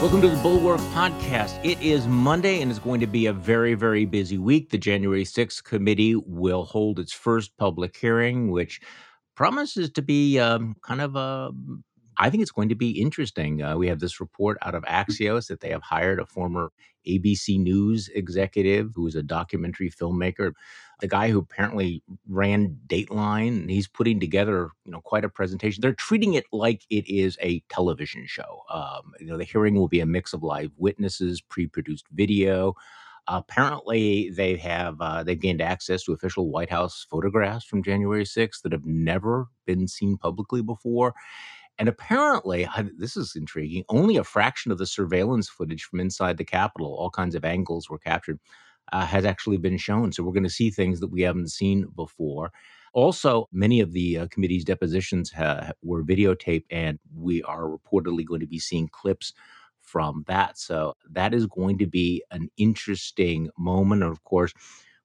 Welcome to the Bulwark Podcast. It is Monday and it's going to be a very, very busy week. The January 6th committee will hold its first public hearing, which promises to be um, kind of a I think it's going to be interesting. Uh, we have this report out of Axios that they have hired a former ABC News executive who is a documentary filmmaker. The guy who apparently ran Dateline, he's putting together, you know, quite a presentation. They're treating it like it is a television show. Um, you know, the hearing will be a mix of live witnesses, pre-produced video. Apparently, they have uh, they've gained access to official White House photographs from January 6th that have never been seen publicly before. And apparently, this is intriguing, only a fraction of the surveillance footage from inside the Capitol, all kinds of angles were captured, uh, has actually been shown. So we're going to see things that we haven't seen before. Also, many of the uh, committee's depositions ha- were videotaped, and we are reportedly going to be seeing clips from that. So that is going to be an interesting moment. And of course,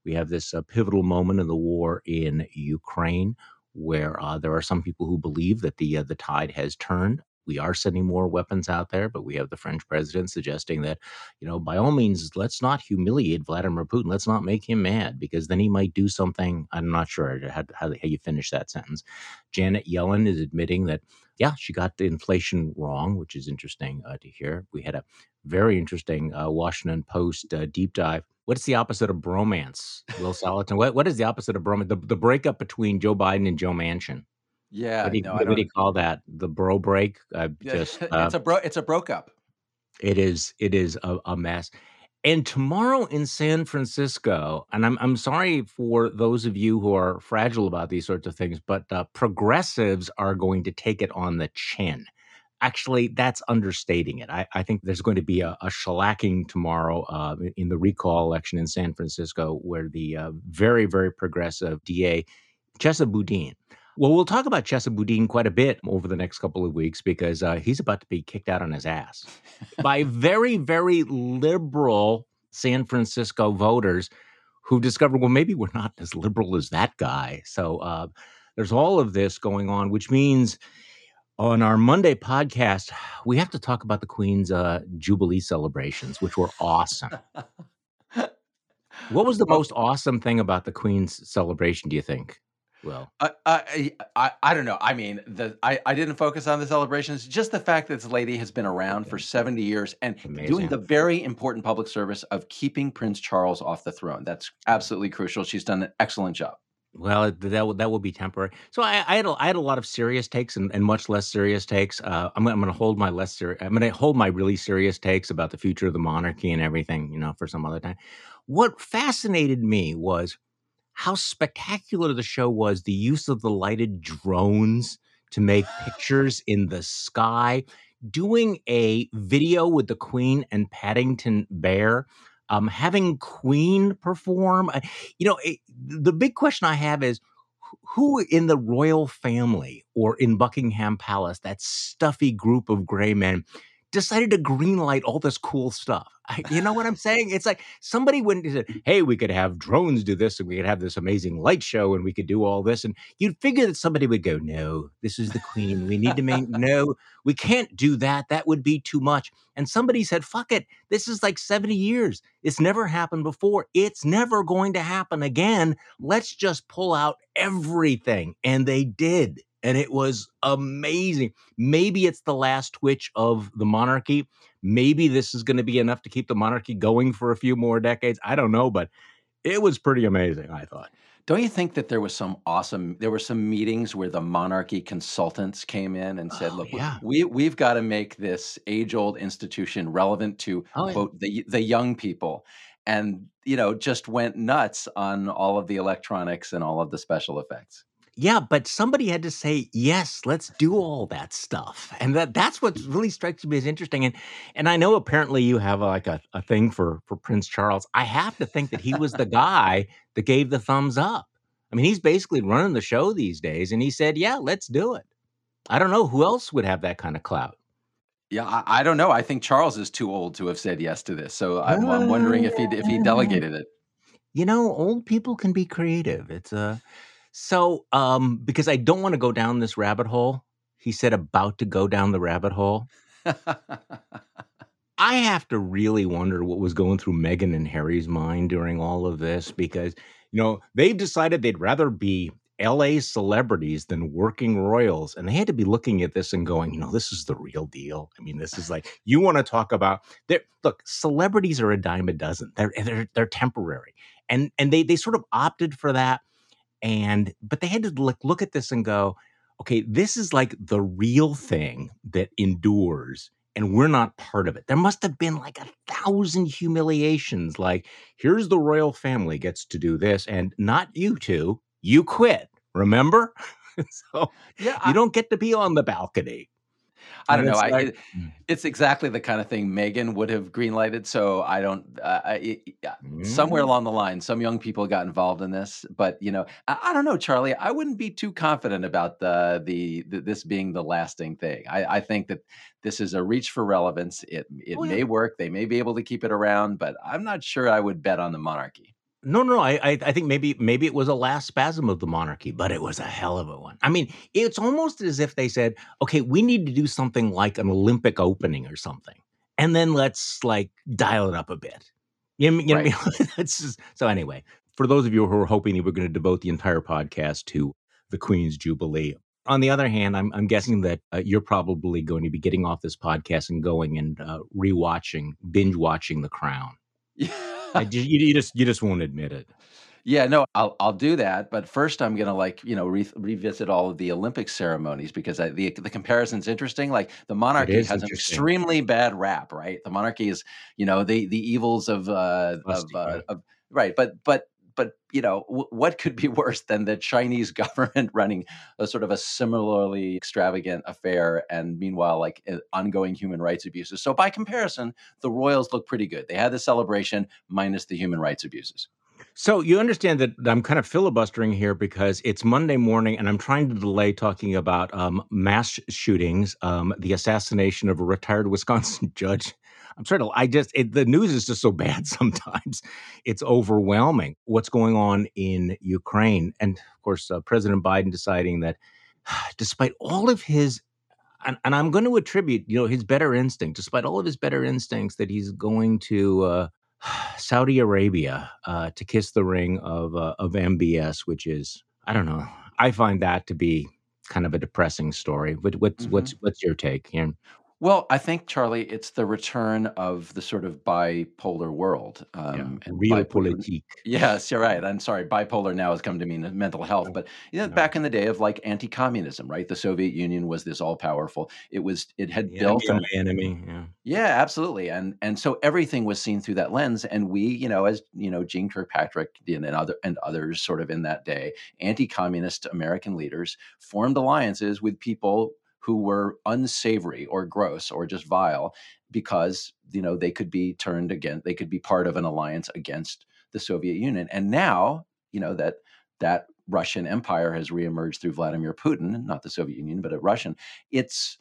we have this uh, pivotal moment in the war in Ukraine where uh, there are some people who believe that the uh, the tide has turned. We are sending more weapons out there, but we have the French president suggesting that, you know, by all means, let's not humiliate Vladimir Putin. Let's not make him mad because then he might do something. I'm not sure how, how, you finish that sentence. Janet Yellen is admitting that, yeah, she got the inflation wrong, which is interesting uh, to hear. We had a very interesting uh, Washington Post uh, deep dive What's the opposite of bromance, Will Saletan? what what is the opposite of bromance? The, the breakup between Joe Biden and Joe Manchin. Yeah, what do you, no, what do you call that? The bro break. Uh, just uh, it's a bro. It's a broke up. It is. It is a, a mess. And tomorrow in San Francisco, and I'm I'm sorry for those of you who are fragile about these sorts of things, but uh, progressives are going to take it on the chin actually, that's understating it. I, I, think there's going to be a, a shellacking tomorrow uh, in the recall election in San Francisco, where the uh, very, very progressive DA, Chesa Boudin, well, we'll talk about Chesa Boudin quite a bit over the next couple of weeks because uh, he's about to be kicked out on his ass by very, very liberal San Francisco voters who discovered, well, maybe we're not as liberal as that guy. So uh, there's all of this going on, which means on our Monday podcast, we have to talk about the Queen's uh, Jubilee celebrations, which were awesome. what was the most awesome thing about the Queen's celebration, do you think? Well, I, I, I, I don't know. I mean, the I, I didn't focus on the celebrations. Just the fact that this lady has been around for seventy years and Amazing. doing the very important public service of keeping Prince Charles off the throne. That's absolutely crucial. She's done an excellent job. Well, that will that will be temporary. So I, I had a, I had a lot of serious takes and, and much less serious takes. Uh, I'm I'm going to hold my less serious. I'm going to hold my really serious takes about the future of the monarchy and everything, you know, for some other time. What fascinated me was how spectacular the show was. The use of the lighted drones to make pictures in the sky, doing a video with the Queen and Paddington Bear um, having Queen perform, uh, you know, it, the big question I have is who in the royal family or in Buckingham Palace, that stuffy group of gray men, decided to greenlight all this cool stuff. I, you know what I'm saying? It's like somebody went and said, "Hey, we could have drones do this, and we could have this amazing light show, and we could do all this." And you'd figure that somebody would go, "No, this is the queen. We need to make no, we can't do that. That would be too much." And somebody said, "Fuck it. This is like 70 years. It's never happened before. It's never going to happen again. Let's just pull out everything." And they did and it was amazing. Maybe it's the last twitch of the monarchy. Maybe this is going to be enough to keep the monarchy going for a few more decades. I don't know, but it was pretty amazing, I thought. Don't you think that there was some awesome there were some meetings where the monarchy consultants came in and said, oh, "Look, yeah. we we've got to make this age-old institution relevant to oh, quote yeah. the the young people." and you know just went nuts on all of the electronics and all of the special effects. Yeah, but somebody had to say, "Yes, let's do all that stuff." And that that's what really strikes me as interesting. And and I know apparently you have uh, like a, a thing for for Prince Charles. I have to think that he was the guy that gave the thumbs up. I mean, he's basically running the show these days and he said, "Yeah, let's do it." I don't know who else would have that kind of clout. Yeah, I, I don't know. I think Charles is too old to have said yes to this. So I'm, I'm wondering if he if he ah. delegated it. You know, old people can be creative. It's a so, um, because I don't want to go down this rabbit hole, he said about to go down the rabbit hole. I have to really wonder what was going through Meghan and Harry's mind during all of this because, you know, they've decided they'd rather be LA celebrities than working royals. And they had to be looking at this and going, you know, this is the real deal. I mean, this is like, you want to talk about look, celebrities are a dime a dozen. They're, they're, they're temporary. And, and they, they sort of opted for that and but they had to look look at this and go okay this is like the real thing that endures and we're not part of it. There must have been like a thousand humiliations like here's the royal family gets to do this and not you two you quit remember? So yeah you I, don't get to be on the balcony I don't know. I, it, it's exactly the kind of thing Meghan would have greenlighted. So I don't. Uh, I, mm. Somewhere along the line, some young people got involved in this, but you know, I, I, don't know, Charlie. I wouldn't be too confident about the, the, the this being the lasting thing. I, I, think that this is a reach for relevance. It it oh, may work. They may be able to keep it around, but I'm not sure I would bet on the monarchy. No, no, I, I, I think maybe, maybe it was a last spasm of the monarchy, but it was a hell of a one. I mean, it's almost as if they said, "Okay, we need to do something like an Olympic opening or something, and then let's like dial it up a bit." You know, you know right. Mean? That's just, so. Anyway, for those of you who are hoping that we're going to devote the entire podcast to the Queen's Jubilee, on the other hand, I'm, I'm guessing that uh, you're probably going to be getting off this podcast and going and uh, rewatching, binge watching The Crown. Yeah. you, you just you just won't admit it. Yeah, no, I'll I'll do that, but first I'm gonna like you know re- revisit all of the Olympic ceremonies because I, the the comparison's interesting. Like the monarchy has an extremely bad rap, right? The monarchy is you know the the evils of uh, of, uh, of right, but but but you know w- what could be worse than the Chinese government running a sort of a similarly extravagant affair, and meanwhile like uh, ongoing human rights abuses. So by comparison, the royals look pretty good. They had the celebration minus the human rights abuses. So you understand that I'm kind of filibustering here because it's Monday morning, and I'm trying to delay talking about um, mass shootings, um, the assassination of a retired Wisconsin judge, I'm sorry to, I just, it, the news is just so bad sometimes. It's overwhelming what's going on in Ukraine. And of course, uh, President Biden deciding that despite all of his, and, and, I'm going to attribute, you know, his better instinct, despite all of his better instincts, that he's going to uh, Saudi Arabia uh, to kiss the ring of, uh, of MBS, which is, I don't know, I find that to be kind of a depressing story. What, what's mm-hmm. what's what's your take? Yeah. Well, I think Charlie, it's the return of the sort of bipolar world. Um, yeah, realpolitik. Yes, you're right. I'm sorry. Bipolar now has come to mean mental health, but you know, back in the day of like anti-communism, right? The Soviet Union was this all-powerful. It was. It had the built an enemy. Yeah. Yeah, absolutely. And and so everything was seen through that lens. And we, you know, as you know, Jeane Kirkpatrick and, and other and others, sort of in that day, anti-communist American leaders formed alliances with people who were unsavory or gross or just vile because you know they could be turned again they could be part of an alliance against the soviet union. And now you know that that russian empire has reemerged through vladimir putin not the soviet union but a russian it's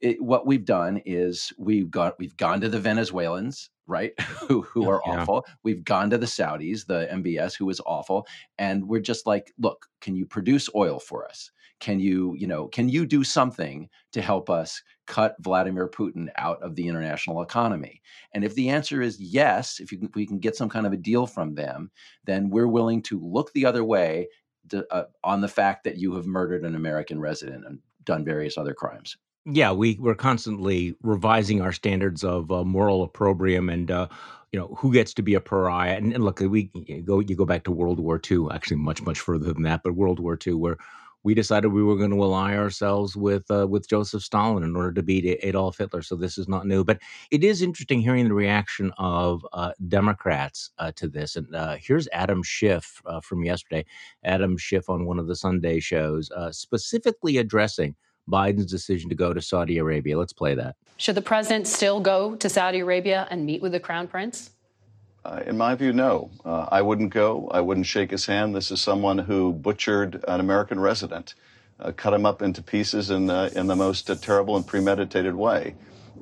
it, what we've done is we've got we've gone to the venezuelans right who who are yeah. awful. We've gone to the saudis the mbs who is awful. And we're just like look can you produce oil for us can you, you know, can you do something to help us cut Vladimir Putin out of the international economy? And if the answer is yes, if, you, if we can get some kind of a deal from them, then we're willing to look the other way to, uh, on the fact that you have murdered an American resident and done various other crimes. Yeah, we we're constantly revising our standards of uh, moral opprobrium and uh, you know who gets to be a pariah. And, and look, we you go you go back to World War II, actually much much further than that, but World War II, where we decided we were going to ally ourselves with uh, with Joseph Stalin in order to beat Adolf Hitler. So this is not new, but it is interesting hearing the reaction of uh, Democrats uh, to this. And uh, here's Adam Schiff uh, from yesterday. Adam Schiff on one of the Sunday shows, uh, specifically addressing Biden's decision to go to Saudi Arabia. Let's play that. Should the president still go to Saudi Arabia and meet with the crown prince? Uh, in my view, no. Uh, I wouldn't go. I wouldn't shake his hand. This is someone who butchered an American resident, uh, cut him up into pieces in the, in the most uh, terrible and premeditated way.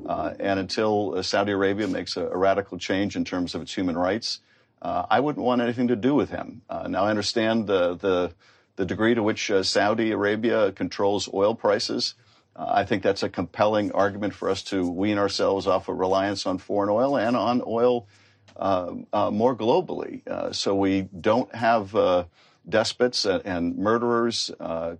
Uh, and until uh, Saudi Arabia makes a, a, radical change in terms of its human rights, I wouldn't want anything to do with him. now, I understand the, the, the degree to which Saudi Arabia controls oil prices. I think that's a compelling argument for us to wean ourselves off of reliance on foreign oil and on oil uh, uh, Uh, uh, more globally. Uh, so we don't have uh, despots and murderers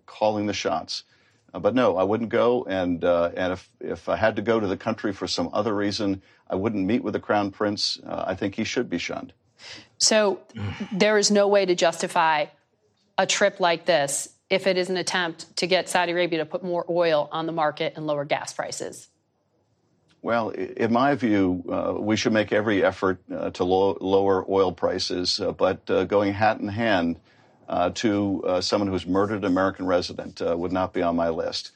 calling the shots. but no, I wouldn't go. And and if if I had to go to the country for some other reason, I wouldn't meet with the crown prince. I think he should be shunned. So there is no way to justify a trip like this if it is an attempt to get Saudi Arabia to put more oil on the market and lower gas prices. Well, in my view, uh, we should make every effort uh, to lo- lower oil prices, uh, but uh, going hat in hand uh, to uh, someone who's murdered an American resident would not be on my list.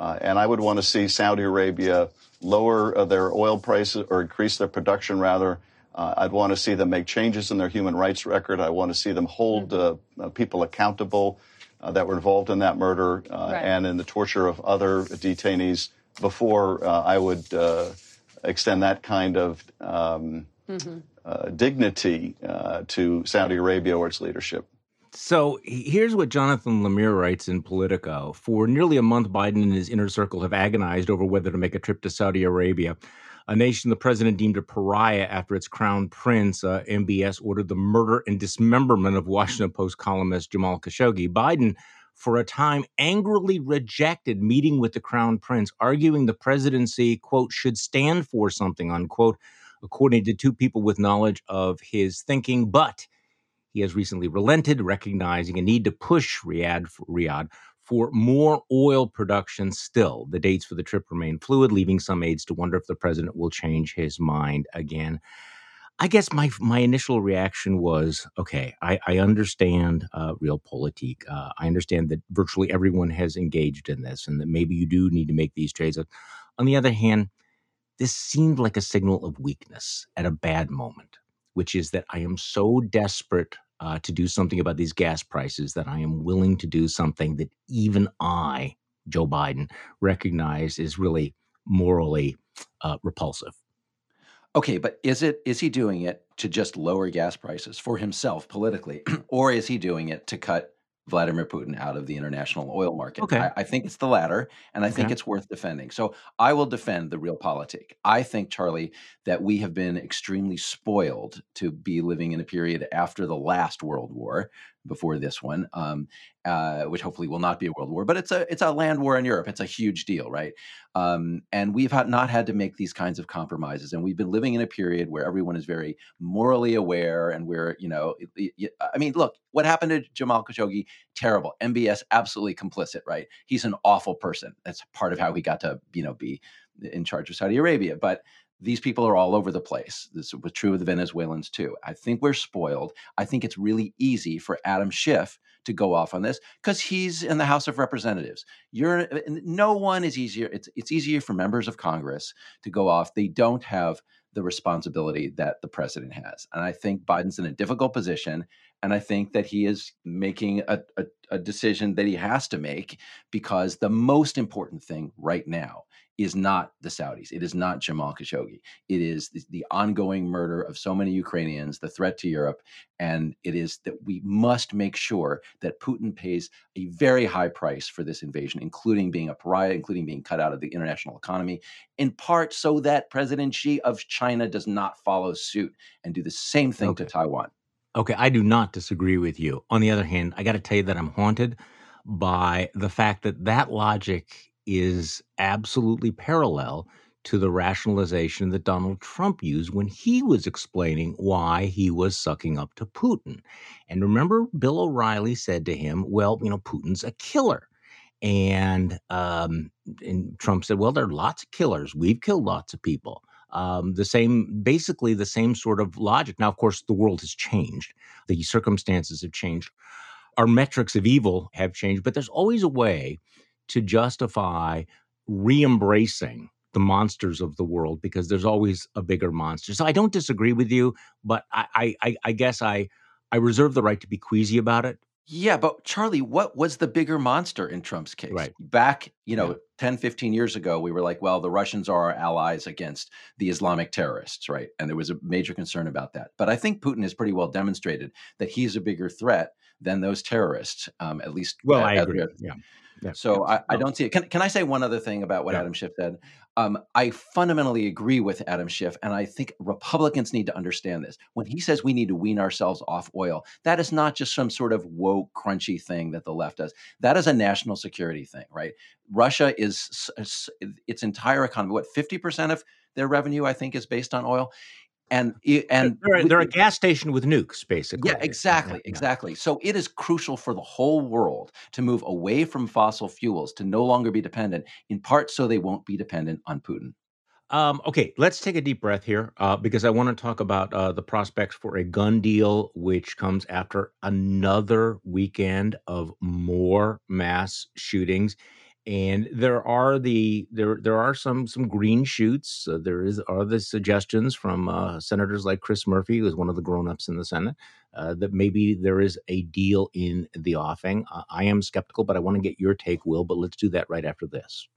and I would want to see Saudi Arabia lower their oil prices or increase their production, rather. I'd want to see them make changes in their human rights record. I want to see them hold people accountable that were involved in that murder right. and in the torture of other detainees before uh, I would uh, extend that kind of um, mm-hmm. uh, dignity uh, to Saudi Arabia or its leadership. So here's what Jonathan Lemire writes in Politico. For nearly a month, Biden and his inner circle have agonized over whether to make a trip to Saudi Arabia, a nation the president deemed a pariah after its crown prince, uh, MBS, ordered the murder and dismemberment of Washington Post columnist Jamal Khashoggi. Biden for a time angrily rejected meeting with the crown prince, arguing the presidency, quote, should stand for something, unquote, according to two people with knowledge of his thinking. But he has recently relented, recognizing a need to push Riyadh, Riyadh for more oil production still. The dates for the trip remain fluid, leaving some aides to wonder if the president will change his mind again. I guess my my initial reaction was, okay, I, I understand uh, realpolitik. Uh, I understand that virtually everyone has engaged in this, and that maybe you do need to make these trades. On the other hand, this seemed like a signal of weakness at a bad moment, which is that I am so desperate uh, to do something about these gas prices that I am willing to do something that even I, Joe Biden, recognize is really morally uh, repulsive. Okay, but is it is he doing it to just lower gas prices for himself politically, or is he doing it to cut Vladimir Putin out of the international oil market? Okay, I, I think it's the latter, and I think it's worth defending. So I will defend the realpolitik. I think, Charlie, that we have been extremely spoiled to be living in a period after the last World War before this one, um, uh, which hopefully will not be a world war, but it's a it's a land war in Europe. It's a huge deal, right? Um, and we've had, not had to make these kinds of compromises, and we've been living in a period where everyone is very morally aware, and where you know, I mean, look, what happened to Jamal Khashoggi? Terrible. MBS absolutely complicit, right? He's an awful person. That's part of how he got to you know be in charge of Saudi Arabia, but these people are all over the place. This was true of the Venezuelans too. I think we're spoiled. I think it's really easy for Adam Schiff to go off on this because he's in the House of Representatives. You're uh, no one is easier. It's it's easier for members of Congress to go off. They don't have the responsibility that the president has, and I think Biden's in a difficult position. And I think that he is making a, a, a decision that he has to make because the most important thing right now is not the Saudis. It is not Jamal Khashoggi. It is the, the, ongoing murder of so many Ukrainians, the threat to Europe. And it is that we must make sure that Putin pays a very high price for this invasion, including being a pariah, including being cut out of the international economy, in part so that President Xi of China does not follow suit and do the same thing okay. to Taiwan. Okay, I do not disagree with you. On the other hand, I got to tell you that I'm haunted by the fact that that logic is absolutely parallel to the rationalization that Donald Trump used when he was explaining why he was sucking up to Putin. And remember, Bill O'Reilly said to him, Well, you know, Putin's a killer. And, um, and Trump said, Well, there are lots of killers. We've killed lots of people. Um, the same, basically the same sort of logic. Now, of course, the world has changed, the circumstances have changed, our metrics of evil have changed, but there's always a way to justify re embracing the monsters of the world because there's always a bigger monster. So I don't disagree with you, but I I, I guess I I reserve the right to be queasy about it. Yeah, but Charlie, what was the bigger monster in Trump's case? Right. Back, you know, yeah. 10, 15 years ago, we were like, well, the Russians are our allies against the Islamic terrorists, right? And there was a major concern about that. But I think Putin has pretty well demonstrated that he's a bigger threat than those terrorists, um, at least. Well, I agree. Yeah. Yeah. So I, I, don't see it. Can, can I say one other thing about what yeah. Adam Schiff said? Um, I fundamentally agree with Adam Schiff, and I think Republicans need to understand this. When he says we need to wean ourselves off oil, that is not just some sort of woke, crunchy thing that the left does. That is a national security thing, right? Russia is its entire economy. What fifty percent of their revenue, I think, is based on oil and and they're, they're a gas station with nukes basically. Yeah exactly exactly. So it is crucial for the whole world to move away from fossil fuels to no longer be dependent in part so they won't be dependent on putin. Um, okay, let's take a deep breath here uh, because I want to talk about uh, the prospects for a gun deal, which comes after another weekend of more mass shootings and there are the there there are some some green shoots. Uh, there is are the suggestions from uh, senators like Chris Murphy, who is one of the grown ups in the Senate, uh, that maybe there is a deal in the offing. I am skeptical, but I want to get your take, Will. But let's do that right after this.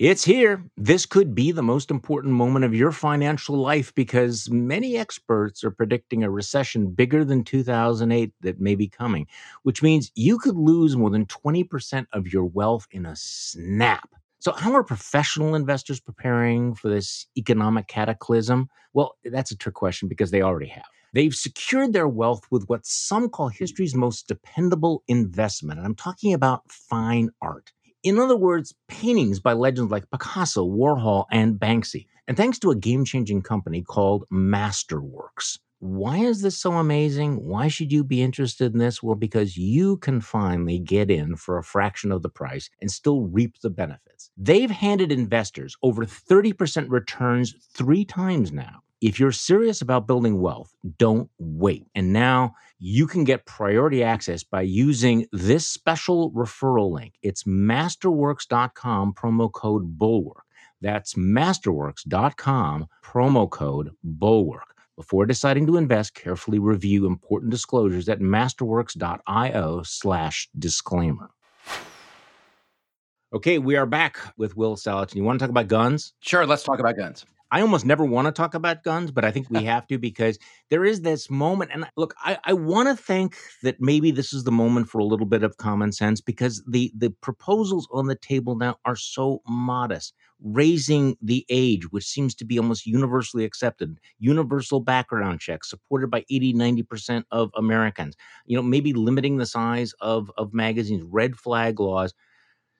It's here. This could be the most important moment of your financial life because many experts are predicting a recession bigger than 2008 that may be coming, which means you could lose more than 20% of your wealth in a snap. So, how are professional investors preparing for this economic cataclysm? Well, that's a trick question because they already have. They've secured their wealth with what some call history's most dependable investment. And I'm talking about fine art. In other words, paintings by legends like Picasso, Warhol, and Banksy. And thanks to a game changing company called Masterworks. Why is this so amazing? Why should you be interested in this? Well, because you can finally get in for a fraction of the price and still reap the benefits. They've handed investors over 30% returns three times now. If you're serious about building wealth, don't wait. And now you can get priority access by using this special referral link. It's masterworks.com promo code bulwark. That's masterworks.com promo code bulwark. Before deciding to invest, carefully review important disclosures at masterworks.io slash disclaimer. Okay, we are back with Will Saletan. You want to talk about guns? Sure, let's talk about guns. I almost never want to talk about guns, but I think we have to because there is this moment. And look, I, I want to think that maybe this is the moment for a little bit of common sense because the the proposals on the table now are so modest. Raising the age, which seems to be almost universally accepted, universal background checks supported by 80, 90% of Americans. You know, maybe limiting the size of, of magazines, red flag laws.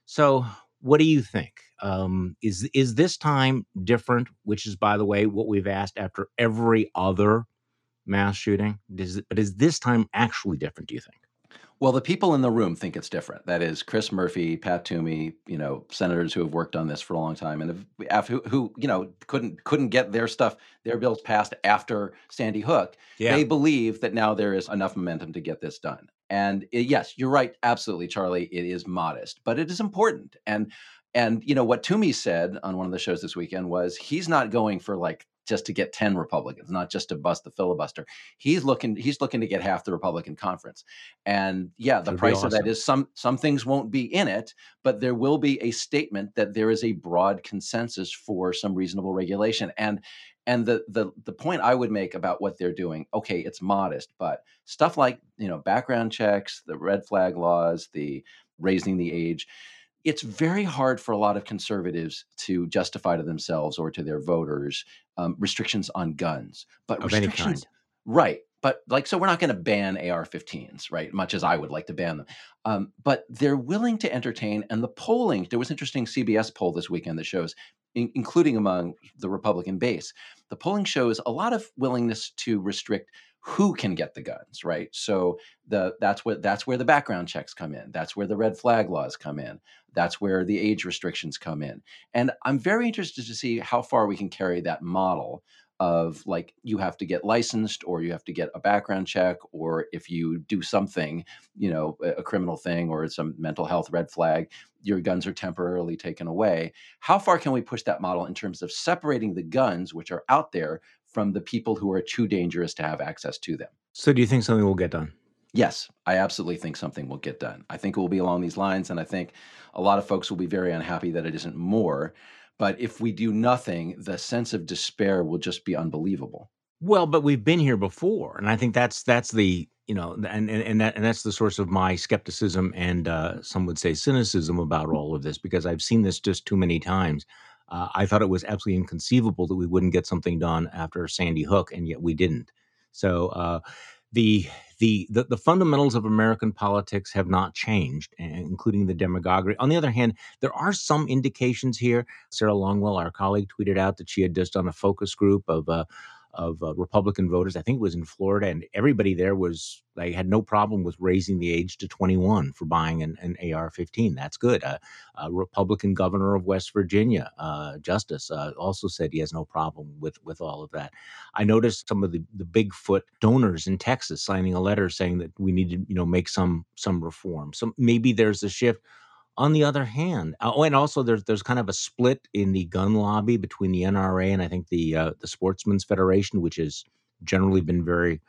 So what do you think? Um, is is this time different? Which is, by the way, what we've asked after every other mass shooting. Is, but is this time actually different? Do you think? Well, the people in the room think it's different. That is Chris Murphy, Pat Toomey, you know, senators who have worked on this for a long time and have, who, who, you know, couldn't couldn't get their stuff, their bills passed after Sandy Hook. Yeah. They believe that now there is enough momentum to get this done. And it, yes, you're right, absolutely, Charlie. It is modest, but it is important. And and you know what Toomey said on one of the shows this weekend was he's not going for like just to get 10 Republicans, not just to bust the filibuster. He's looking he's looking to get half the Republican conference. And yeah, the That'd price awesome. of that is some some things won't be in it, but there will be a statement that there is a broad consensus for some reasonable regulation. And and the the the point I would make about what they're doing, okay, it's modest, but stuff like, you know, background checks, the red flag laws, the raising the age, it's very hard for a lot of conservatives to justify to themselves or to their voters um, restrictions on guns, but of restrictions, right? but like, so we're not going to ban AR-15s, right? Much as I would like to ban them, um, but they're willing to entertain. And the polling, there was interesting CBS poll this weekend that shows, in, including among the Republican base, the polling shows a lot of willingness to restrict who can get the guns, right? So the that's what that's where the background checks come in. That's where the red flag laws come in. That's where the age restrictions come in. And I'm very interested to see how far we can carry that model of like you have to get licensed or you have to get a background check or if you do something you know a criminal thing or some mental health red flag your guns are temporarily taken away how far can we push that model in terms of separating the guns which are out there from the people who are too dangerous to have access to them so do you think something will get done yes i absolutely think something will get done i think it will be along these lines and i think a lot of folks will be very unhappy that it isn't more but if we do nothing, the sense of despair will just be unbelievable. Well, but we've been here before, and I think that's that's the you know, and and, and that and that's the source of my skepticism and uh, some would say cynicism about all of this because I've seen this just too many times. Uh, I thought it was absolutely inconceivable that we wouldn't get something done after Sandy Hook, and yet we didn't. So uh, the the, the, the fundamentals of American politics have not changed, including the demagoguery. On the other hand, there are some indications here. Sarah Longwell, our colleague, tweeted out that she had just done a focus group of uh, of uh, Republican voters. I think it was in Florida, and everybody there was they had no problem with raising the age to 21 for buying an, an AR-15. That's good. Uh, a Republican governor of West Virginia, uh, Justice, uh, also said he has no problem with with all of that. I noticed some of the the Bigfoot donors in Texas signing a letter saying that we need to you know make some some reform. So maybe there's a shift on the other hand, uh, oh, and also there's there's kind of a split in the gun lobby between the NRA and I think the uh, the Sportsmen's Federation, which has generally been very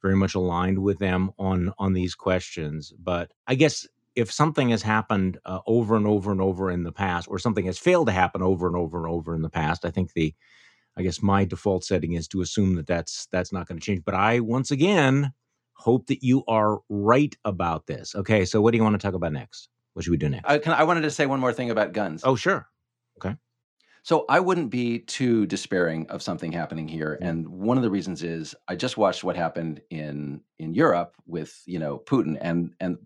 very much aligned with them on on these questions. But I guess if something has happened uh, over and over and over in the past, or something has failed to happen over and over and over in the past, I think the I guess my default setting is to assume that that's that's not going to change. But I once again hope that you are right about this. Okay, so what do you want to talk about next? What should we do next? I, can, I wanted to say one more thing about guns. Oh, sure. Okay. So I wouldn't be too despairing of something happening here, and one of the reasons is I just watched what happened in in Europe with you know Putin, and and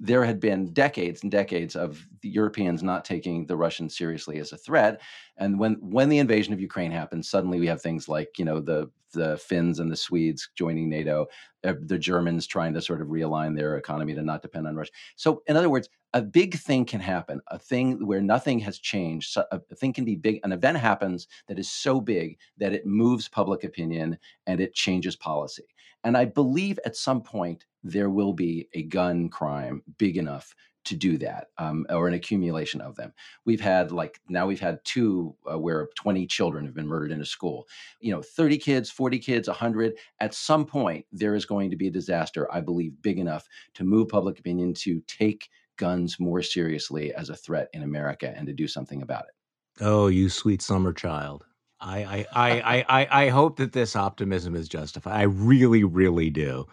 there had been decades and decades of the Europeans not taking the Russians seriously as a threat, and when when the invasion of Ukraine happened, suddenly we have things like you know the the Finns and the Swedes joining NATO, uh, the Germans trying to sort of realign their economy to not depend on Russia. So, in other words, a big thing can happen, a thing where nothing has changed. a thing can be big. An event happens that is so big that it moves public opinion and it changes policy. And I believe at some point there will be a gun crime big enough to do that um, or an accumulation of them we've had like now we've had two uh, where 20 children have been murdered in a school you know 30 kids 40 kids 100 at some point there is going to be a disaster i believe big enough to move public opinion to take guns more seriously as a threat in america and to do something about it oh you sweet summer child I, I, I, I, I hope that this optimism is justified. I really, really do.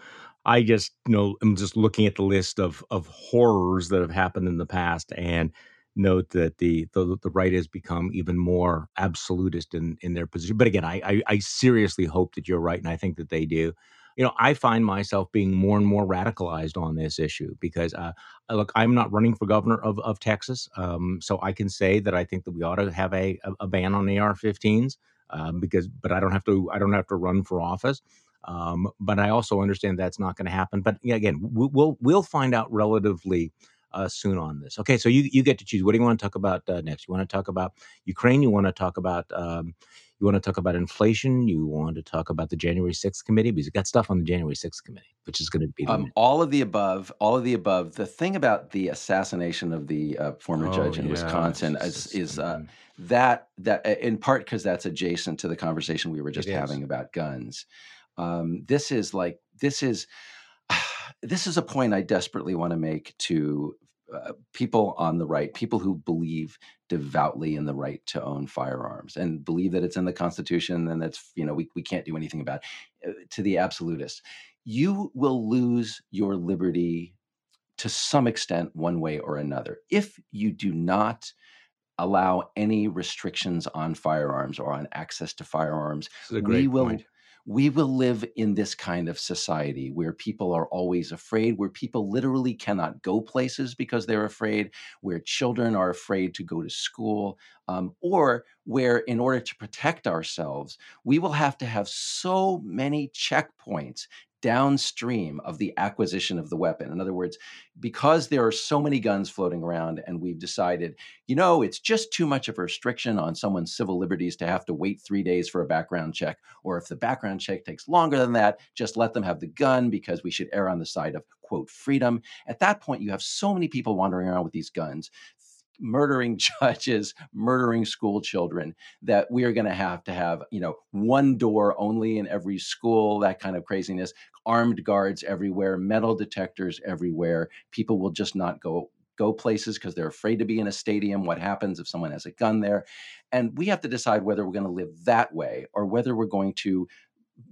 I just you know I'm just looking at the list of of horrors that have happened in the past and note that the the, the right has become even more absolutist in in their position. But again, I, I I seriously hope that you're right, and I think that they do. You know, I find myself being more and more radicalized on this issue because, uh, look, I'm not running for governor of of Texas, um, so I can say that I think that we ought to have a a ban on AR-15s um, because, but I don't have to I don't have to run for office. Um, but I also understand that's not going to happen. But again, we'll we'll find out relatively uh, soon on this. Okay, so you you get to choose. What do you want to talk about uh, next? You want to talk about Ukraine? You want to talk about um, you want to talk about inflation? You want to talk about the January 6th committee because you got stuff on the January 6th committee, which is going to be um, all of the above. All of the above. The thing about the assassination of the uh, former oh, judge in yeah. Wisconsin is, is uh, that that in part because that's adjacent to the conversation we were just having about guns. Um, this is like this is this is a point I desperately want to make to uh, people on the right, people who believe devoutly in the right to own firearms and believe that it's in the Constitution and that's you know we we can't do anything about it. Uh, to the absolutists, you will lose your liberty to some extent, one way or another, if you do not allow any restrictions on firearms or on access to firearms. we will. Point we will live in this kind of society where people are always afraid, where people literally cannot go places because they're afraid, where children are afraid to go to school, um, or where, in order to protect ourselves, we will have to have so many checkpoints downstream of the acquisition of the weapon. In other words, because there are so many guns floating around, and we've decided, you know, it's just too much of a restriction on someone's civil liberties to have to wait three days for a background check. Or if the background check takes longer than that, just let them have the gun because we should err on the side of, quote, freedom. At that point, you have so many people wandering around with these guns murdering judges, murdering school children, that we are going to have to have, you know, one door only in every school, that kind of craziness, armed guards everywhere, metal detectors everywhere. People will just not go go places because they're afraid to be in a stadium. What happens if someone has a gun there? And we have to decide whether we're going to live that way or whether we're going to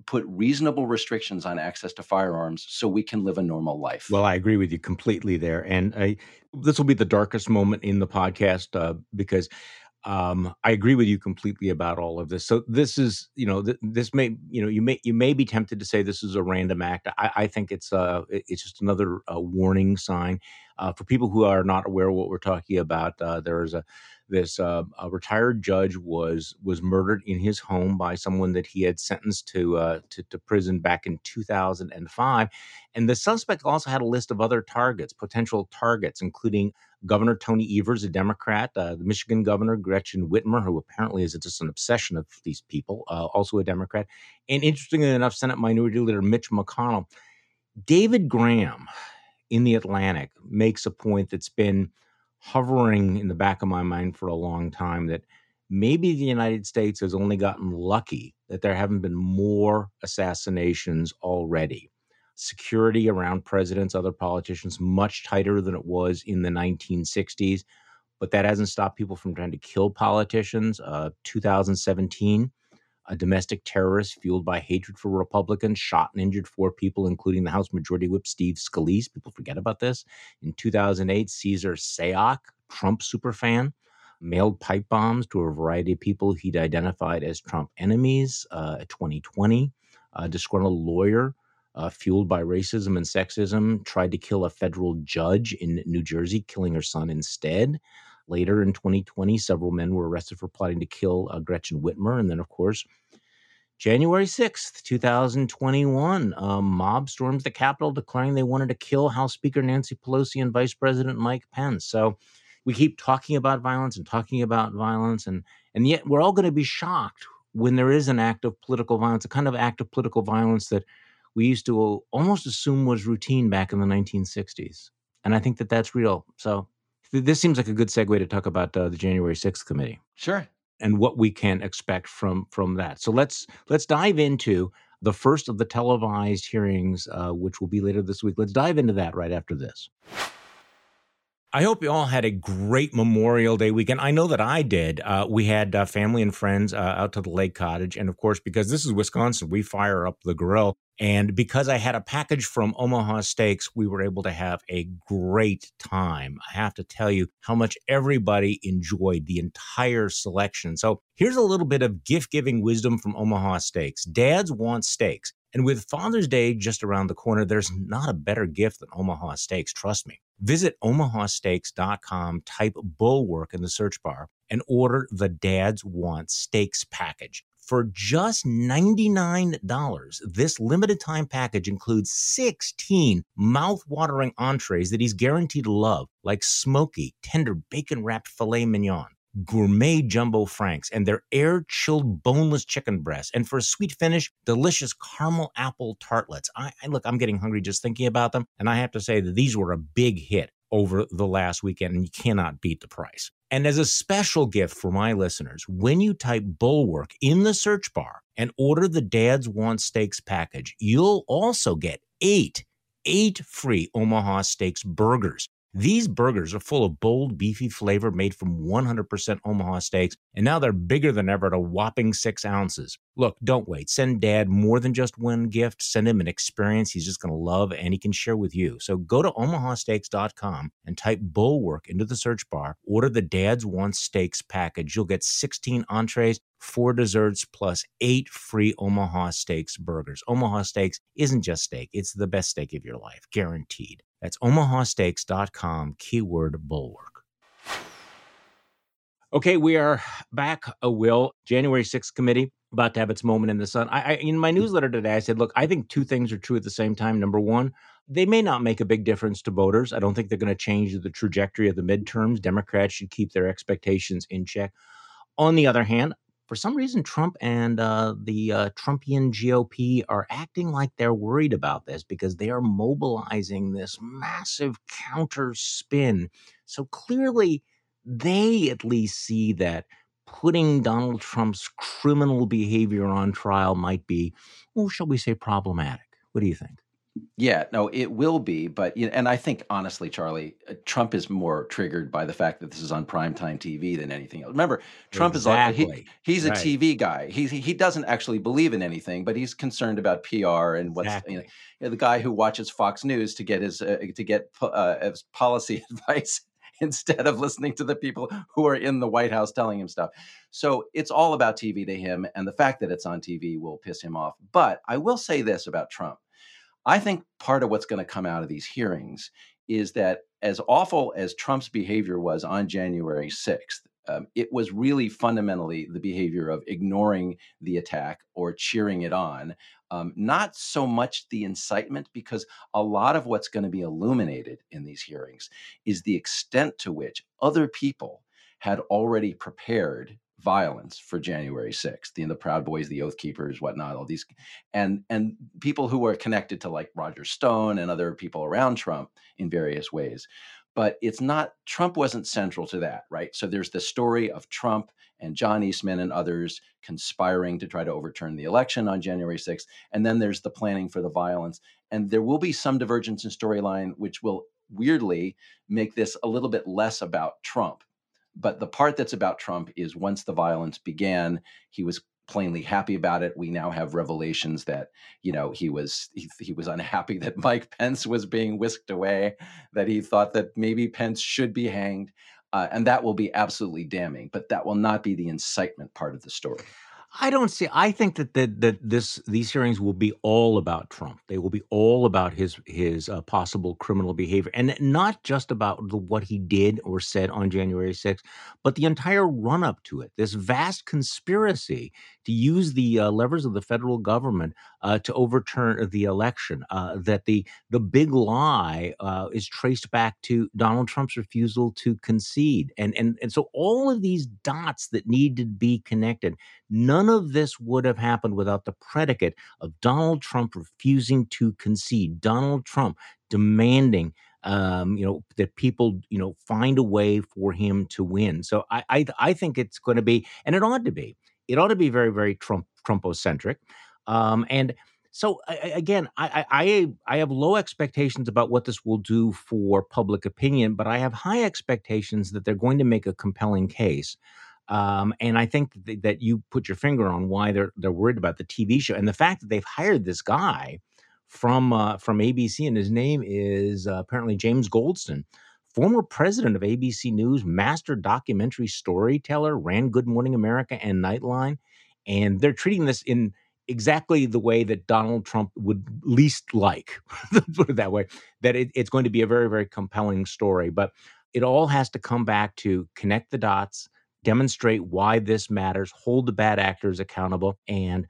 put reasonable restrictions on access to firearms so we can live a normal life. Well, I agree with you completely there. And I, this will be the darkest moment in the podcast uh, because um, I agree with you completely about all of this. So this is, you know, th- this may, you know, you may you may be tempted to say this is a random act. I, I think it's uh it's just another uh, warning sign uh, for people who are not aware of what we're talking about. Uh, there is a this uh, a retired judge was was murdered in his home by someone that he had sentenced to, uh, to to, prison back in 2005, and the suspect also had a list of other targets, potential targets, including Governor Tony Evers, a Democrat, uh, the Michigan Governor Gretchen Whitmer, who apparently is just an obsession of these people, uh, also a Democrat, and interestingly enough, Senate Minority Leader Mitch McConnell. David Graham in the Atlantic makes a point that's been hovering in the back of my mind for a long time that maybe the United States has only gotten lucky that there haven't been more assassinations already. Security around presidents, other politicians, much tighter than it was in the 1960s, but that hasn't stopped people from trying to kill politicians. Uh, 2017, a domestic terrorist fueled by hatred for Republicans shot and injured four people, including the House Majority Whip Steve Scalise. People forget about this. In 2008, Cesar Sayoc, Trump superfan, mailed pipe bombs to a variety of people he'd identified as Trump enemies. Uh, 2020, a disgruntled lawyer uh, fueled by racism and sexism tried to kill a federal judge in New Jersey, killing her son instead. Later in 2020, several men were arrested for plotting to kill uh, Gretchen Whitmer. And then, of course, January 6th, 2021, a mob storms the Capitol declaring they wanted to kill House Speaker Nancy Pelosi and Vice President Mike Pence. So we keep talking about violence and talking about violence, and, and yet we're all going to be shocked when there is an act of political violence, a kind of act of political violence that we used to almost assume was routine back in the 1960s. And I think that that's real. So this seems like a good segue to talk about uh, the January 6th committee. Sure. And what we can expect from from that. So let's let's dive into the first of the televised hearings, uh, which will be later this week. Let's dive into that right after this. I hope you all had a great Memorial Day weekend. I know that I did. Uh, we had uh, family and friends uh, out to the lake cottage. And of course, because this is Wisconsin, we fire up the grill. And because I had a package from Omaha Steaks, we were able to have a great time. I have to tell you how much everybody enjoyed the entire selection. So here's a little bit of gift giving wisdom from Omaha Steaks. Dads want steaks. And with Father's Day just around the corner, there's not a better gift than Omaha Steaks, trust me. Visit omahasteaks.com, type Bulwark in the search bar, and order the Dads Want Steaks package. For just $99, this limited time package includes 16 mouth-watering entrees that he's guaranteed to love, like smoky, tender bacon wrapped filet mignon gourmet jumbo franks and their air chilled boneless chicken breasts. And for a sweet finish, delicious caramel apple tartlets. I, I, look, I'm getting hungry just thinking about them. And I have to say that these were a big hit over the last weekend, and you cannot beat the price. And as a special gift for my listeners, when you type Bulwark in the search bar and order the Dad's Want Steaks package, you'll also get eight, eight free Omaha Steaks burgers These burgers are full of bold, beefy flavor made from 100% Omaha steaks, and now they're bigger than ever at a whopping six ounces. Look, don't wait. Send dad more than just one gift. Send him an experience he's just going to love and he can share with you. So go to omahasteaks.com and type Bulwark into the search bar. Order the Dad's Want Steaks package. You'll get 16 entrees, four desserts, plus eight free Omaha Steaks burgers. Omaha Steaks isn't just steak, it's the best steak of your life, guaranteed. That's omahasteaks.com, keyword bulwark. Okay, we are back, a Will. January 6th committee about to have its moment in the sun. I, I, in my hmm. newsletter today, I said, look, I think two things are true at the same time. Number one, they may not make a big difference to voters. I don't think they're going to change the trajectory of the midterms. Democrats should keep their expectations in check. On the other hand, for some reason, Trump and uh, the uh, Trumpian GOP are acting like they're worried about this because they are mobilizing this massive counter spin. So clearly, they at least see that putting Donald Trump's criminal behavior on trial might be, well, shall we say, problematic. What do you think? Yeah, no, it will be, but and I think honestly, Charlie, uh, Trump is more triggered by the fact that this is on primetime TV than anything else. Remember, Trump exactly. is like he, he's a. TV guy. He he doesn't actually believe in anything, but he's concerned about PR and what's exactly. you know, the guy who watches Fox News to get his uh, to get uh, his policy advice instead of listening to the people who are in the White House telling him stuff. So it's all about TV to him, and the fact that it's on TV will piss him off. But I will say this about Trump I think part of what's going to come out of these hearings is that as awful as Trump's behavior was on January 6th, um, it was really fundamentally the behavior of ignoring the attack or cheering it on, um, not so much the incitement, because a lot of what's going to be illuminated in these hearings is the extent to which other people had already prepared violence for January 6th. The, the Proud Boys, the Oath Keepers, whatnot, all these, and and people who are connected to like Roger Stone and other people around Trump in various ways. But it's not Trump wasn't central to that, right? So there's the story of Trump and John Eastman and others conspiring to try to overturn the election on January 6th. And then there's the planning for the violence. And there will be some divergence in storyline, which will weirdly make this a little bit less about Trump but the part that's about Trump is once the violence began, he was plainly happy about it. We now have revelations that you know he was he, he, was unhappy that Mike Pence was being whisked away, that he thought that maybe Pence should be hanged, uh, and that will be absolutely damning. But that will not be the incitement part of the story. I don't see. I think that that that this these hearings will be all about Trump. They will be all about his his uh, possible criminal behavior, and not just about the, what he did or said on January 6th, but the entire run up to it. This vast conspiracy to use the uh, levers of the federal government uh, to overturn the election. Uh, that the the big lie uh, is traced back to Donald Trump's refusal to concede, and and and so all of these dots that need to be connected. None of this would have happened without the predicate of Donald Trump refusing to concede. Donald Trump demanding um, you know, that people, you know, find a way for him to win. So I, I, I think it's going to be, and it ought to be, it ought to be very, very Trump Trumpocentric. Um, and so again, I, I I have low expectations about what this will do for public opinion, but I have high expectations that they're going to make a compelling case. Um, and I think that, that you put your finger on why they're they're worried about the TV show and the fact that they've hired this guy from uh, from ABC, and his name is uh, apparently James Goldston, former president of ABC News, master documentary storyteller, ran Good Morning America and Nightline, and they're treating this in exactly the way that Donald Trump would least like, put it that way, that it, it's going to be a very, very compelling story. But it all has to come back to connect the dots, demonstrate why this matters, hold the bad actors accountable, and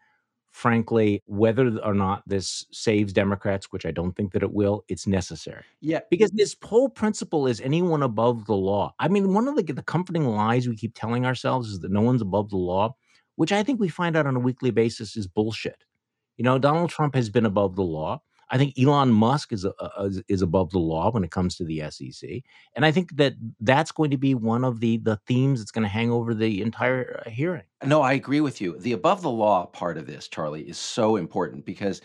frankly, whether or not this saves Democrats, which I don't think that it will, it's necessary. Yeah. Because this whole principle is anyone above the law. I mean, one of the, the comforting lies we keep telling ourselves is that no one's above the law, which I think we find out on a weekly basis is bullshit. You know, Donald Trump has been above the law. I think Elon Musk is uh, is above the law when it comes to the SEC, and I think that that's going to be one of the the themes that's going to hang over the entire uh, hearing. No, I agree with you. The above the law part of this, Charlie, is so important because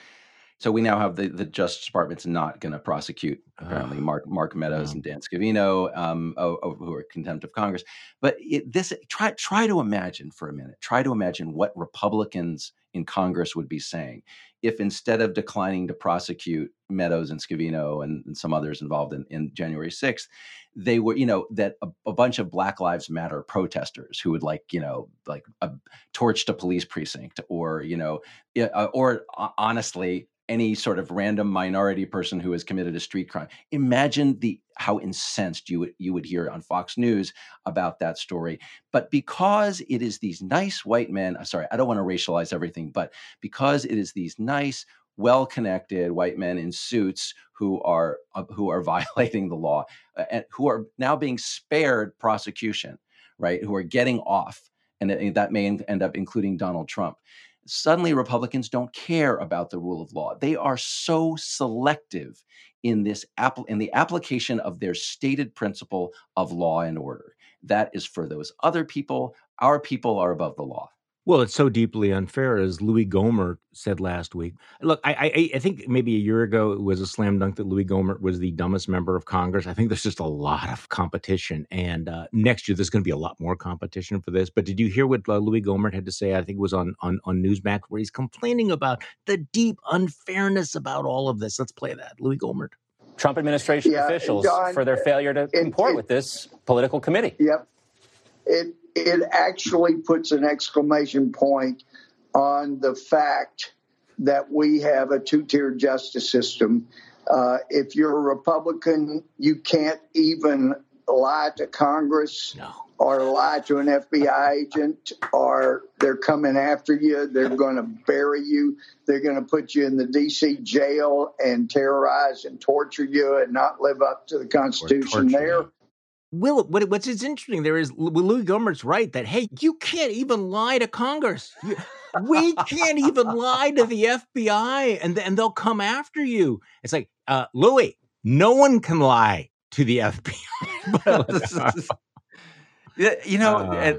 So we now have the, the Justice Department's not going to prosecute apparently Mark Mark Meadows and Dan Scavino, um, oh, oh, who are contempt of Congress. But it, this try try to imagine for a minute. Try to imagine what Republicans in Congress would be saying. If instead of declining to prosecute Meadows and Scavino and, and some others involved in, in, January 6th, they were, you know, that a, a, bunch of Black Lives Matter protesters who would like, you know, like a torch to police precinct or, you know, uh, or uh, honestly, any sort of random minority person who has committed a street crime. Imagine the how incensed you would you would hear on Fox News about that story. But because it is these nice white men, I'm sorry, I don't want to racialize everything, but because it is these nice well-connected white men in suits who are uh, who are violating the law uh, and who are now being spared prosecution, right? Who are getting off and that may end up including Donald Trump suddenly Republicans don't care about the rule of law. They are so selective in this in the application of their stated principle of law and order. That is for those other people. Our people are above the law. Well, it's so deeply unfair, as Louis Gohmert said last week. Look, I, I, I, think maybe a year ago it was a slam dunk that Louis Gohmert was the dumbest member of Congress. I think there's just a lot of competition, and uh, next year there's going to be a lot more competition for this. But did you hear what uh, Louis Gohmert had to say? I think it was on on on Newsmax, where he's complaining about the deep unfairness about all of this. Let's play that, Louis Gohmert. Trump administration yeah, officials John, for their failure to comport it, with this political committee. Yep. It it actually puts an exclamation point on the fact that we have a two tier justice system. Uh, if you're a Republican, you can't even lie to Congress no. or lie to an FBI agent, or they're coming after you. They're going to bury you. They're going to put you in the D.C. jail and terrorize and torture you and not live up to the Constitution there. Will, what, what's interesting there is Louis Gohmert's right that hey, you can't even lie to Congress. You, we can't even lie to the FBI, and and they'll come after you. It's like uh, Louis, no one can lie to the FBI. you know, uh,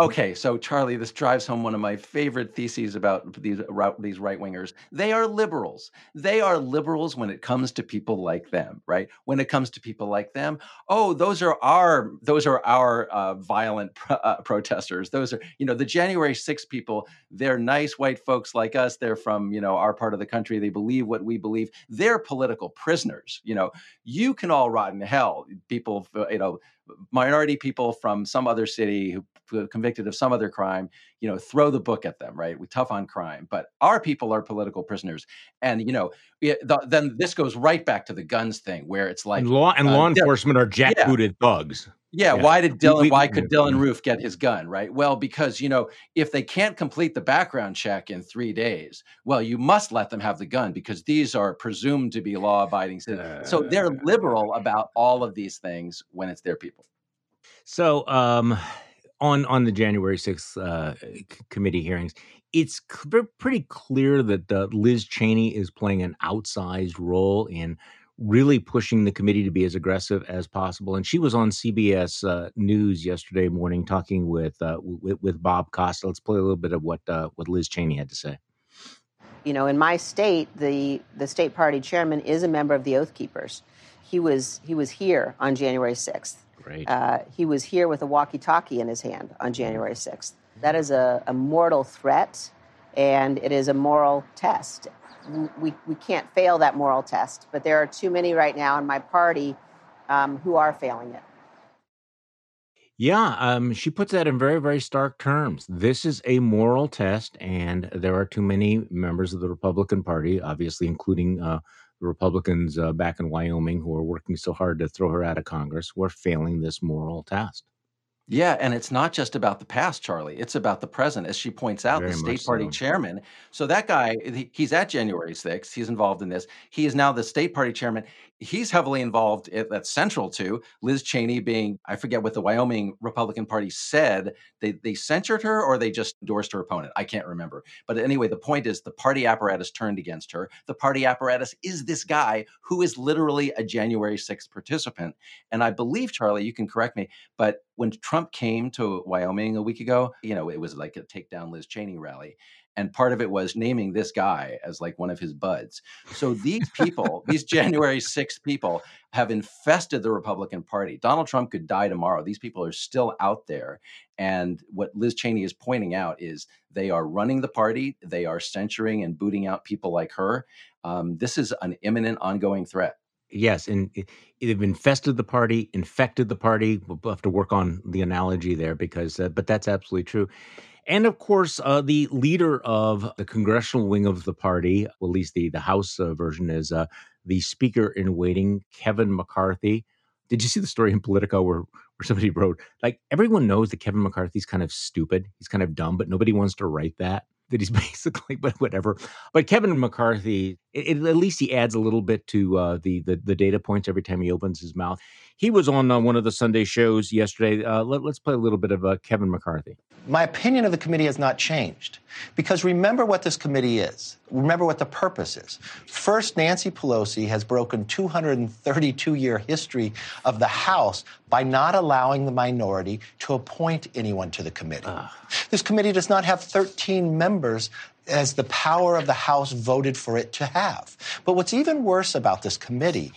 Okay, so Charlie, this drives home one of my favorite theses about these these right wingers. They are liberals. They are liberals when it comes to people like them, right? When it comes to people like them, oh, those are our those are our uh, violent pro- uh, protesters. Those are you know the January 6 people. They're nice white folks like us. They're from you know our part of the country. They believe what we believe. They're political prisoners. You know, you can all rot in hell. People, you know minority people from some other city who convicted of some other crime, you know, throw the book at them, right? We tough on crime, but our people are political prisoners, and you know, it, the, then this goes right back to the guns thing, where it's like and law and uh, law enforcement are jackbooted yeah. thugs. Yeah, yeah, why did Dylann? We, why could Dylann Roof get his gun? Right. Well, because you know, if they can't complete the background check in three days, well, you must let them have the gun because these are presumed to be law-abiding citizens. Uh, so they're liberal about all of these things when it's their people. So, um, on on the January sixth uh, committee hearings, it's cl- pretty clear that uh, Liz Cheney is playing an outsized role in really pushing the committee to be as aggressive as possible. And she was on CBS uh, News yesterday morning talking with, uh, with, with Bob Costa. Let's play a little bit of what uh, what Liz Cheney had to say. You know, in my state, the the state party chairman is a member of the Oath Keepers. He was he was here on January sixth. Great. Uh, he was here with a walkie-talkie in his hand on January sixth. That is a, a mortal threat, and it is a moral test we, we can't fail that moral test, but there are too many right now in my party um, who are failing it. Yeah, um, she puts that in very, very stark terms. This is a moral test, and there are too many members of the Republican Party, obviously, including uh, the Republicans uh, back in Wyoming who are working so hard to throw her out of Congress, who are failing this moral test. Yeah, and it's not just about the past, Charlie. It's about the present, as she points out, Very the state party so. chairman. So that guy, he's at January 6th. He's involved in this. He is now the state party chairman he's heavily involved that's central to liz cheney being i forget what the wyoming republican party said they, they censured her or they just endorsed her opponent i can't remember. But anyway the point is the party apparatus turned against her the party apparatus is this guy who is literally a january 6th participant. And i believe charlie you can correct me but when trump came to wyoming a week ago you know it was like a takedown liz cheney rally and part of it was naming this guy as like one of his buds. So these people, these January 6th people, have infested the Republican Party. Donald Trump could die tomorrow. These people are still out there. And what Liz Cheney is pointing out is they are running the party, they are censuring and booting out people like her. Um, this is an imminent, ongoing threat. Yes, and they've infested the party, infected the party. We'll have to work on the analogy there because, uh, but that's absolutely true. And of course, uh, the leader of the congressional wing of the party, well, at least the the House uh, version, is uh, the Speaker in waiting, Kevin McCarthy. Did you see the story in Politico where where somebody wrote like everyone knows that Kevin McCarthy's kind of stupid, he's kind of dumb, but nobody wants to write that that he's basically, but whatever. But Kevin McCarthy, it, it, at least he adds a little bit to uh, the, the, the data points every time he opens his mouth. He was on uh, one of the Sunday shows yesterday. Uh, let, us play a little bit of uh, Kevin McCarthy. My opinion of the committee has not changed because remember what this committee is. Remember what the purpose is. First, Nancy Pelosi has broken 232 year history of the House by not allowing the minority to appoint anyone to the committee. This committee does not have 13 members as the power of the House voted for it to have. But what's even worse about this committee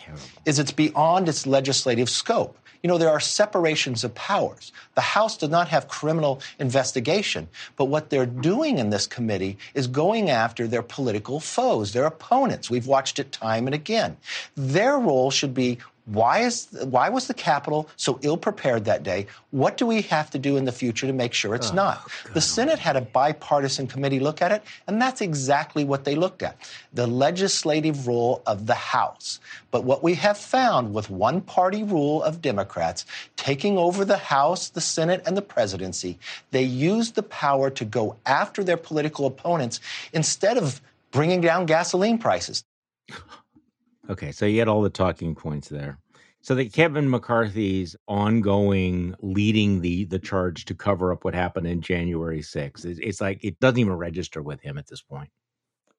is it's beyond its legislative scope. You know, there are separations of powers. The House does not have criminal investigation, but what they're doing in this committee is going after their political foes, their opponents. We've watched it time and again. Their role should be why is why was the Capitol so ill prepared that day? What do we have to do in the future to make sure it's oh, not? God. The Senate had a bipartisan committee look at it, and that's exactly what they looked at: the legislative role of the House. But what we have found with one-party rule of Democrats taking over the House, the Senate, and the presidency, they use the power to go after their political opponents instead of bringing down gasoline prices. Okay, so you had all the talking points there. So that Kevin McCarthy's ongoing leading the the charge to cover up what happened in January 6th, it's, it's like it doesn't even register with him at this point.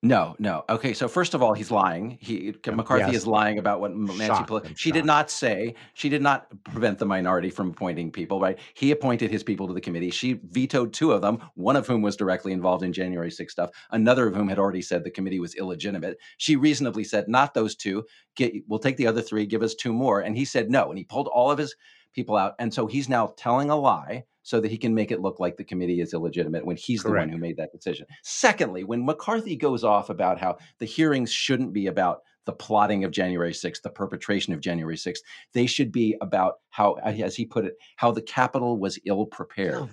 No, no. Okay, so first of all, he's lying. He McCarthy yes. is lying about what Nancy Pelosi. She did not say. She did not prevent the minority from appointing people. Right? He appointed his people to the committee. She vetoed two of them. One of whom was directly involved in January 6 stuff. Another of whom had already said the committee was illegitimate. She reasonably said, "Not those two. Get, we'll take the other three. Give us two more." And he said no. And he pulled all of his people out. And so he's now telling a lie so that he can make it look like the committee is illegitimate when he's Correct. the one who made that decision. Secondly, when McCarthy goes off about how the hearings shouldn't be about the plotting of January 6th, the perpetration of January 6th, they should be about how, as he put it, how the Capitol was ill prepared. Oh,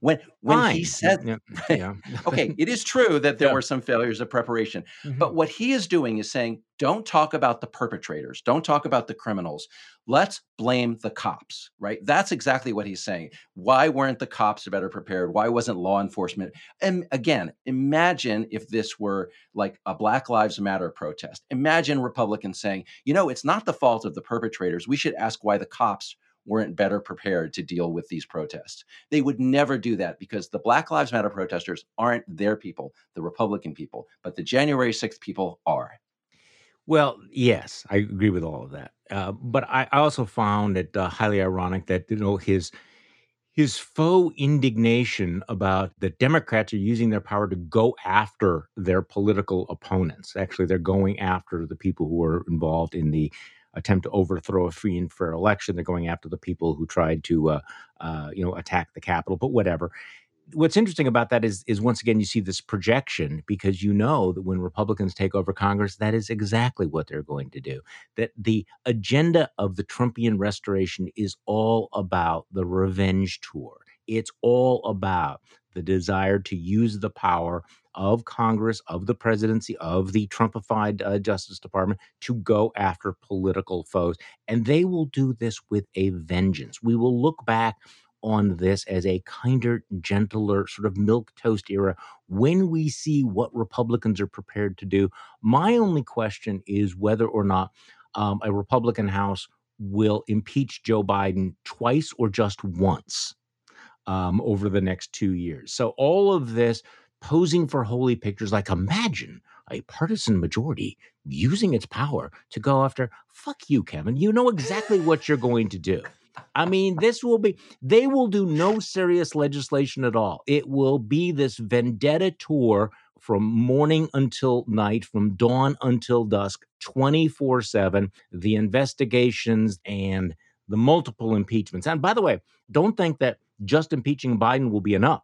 when when Fine. he said yeah, yeah. okay it is true that there yeah. were some failures of preparation mm-hmm. but what he is doing is saying don't talk about the perpetrators don't talk about the criminals let's blame the cops right that's exactly what he's saying why weren't the cops better prepared why wasn't law enforcement and again imagine if this were like a black lives matter protest imagine republicans saying you know it's not the fault of the perpetrators we should ask why the cops weren't better prepared to deal with these protests. They would never do that because the Black Lives Matter protesters aren't their people, the Republican people, but the January 6th people are. Well, yes, I agree with all of that. Uh, but I, I, also found it uh, highly ironic that you know his his faux indignation about the Democrats are using their power to go after their political opponents. Actually, they're going after the people who were involved in the attempt to overthrow a free and fair election. They're going after the people who tried to, uh, uh, you know, attack the Capitol. But whatever. What's interesting about that is, is once again you see this projection because you know that when Republicans take over Congress, that is exactly what they're going to do. That the agenda of the Trumpian restoration is all about the revenge tour. It's all about the desire to use the power of Congress, of the presidency, of the Trumpified uh, Justice Department to go after political foes. And they will do this with a vengeance. We will look back on this as a kinder, gentler, sort of milk toast era when we see what Republicans are prepared to do. My only question is whether or not um, a Republican House will impeach Joe Biden twice or just once um, over the next two years. So all of this posing for holy pictures like imagine a partisan majority using its power to go after fuck you kevin you know exactly what you're going to do I mean, this will be, they will do no serious legislation at all. It will be this vendetta tour from morning until night, from dawn until dusk, 24 7, the investigations and the multiple impeachments. And by the way, don't think that just impeaching Biden will be enough.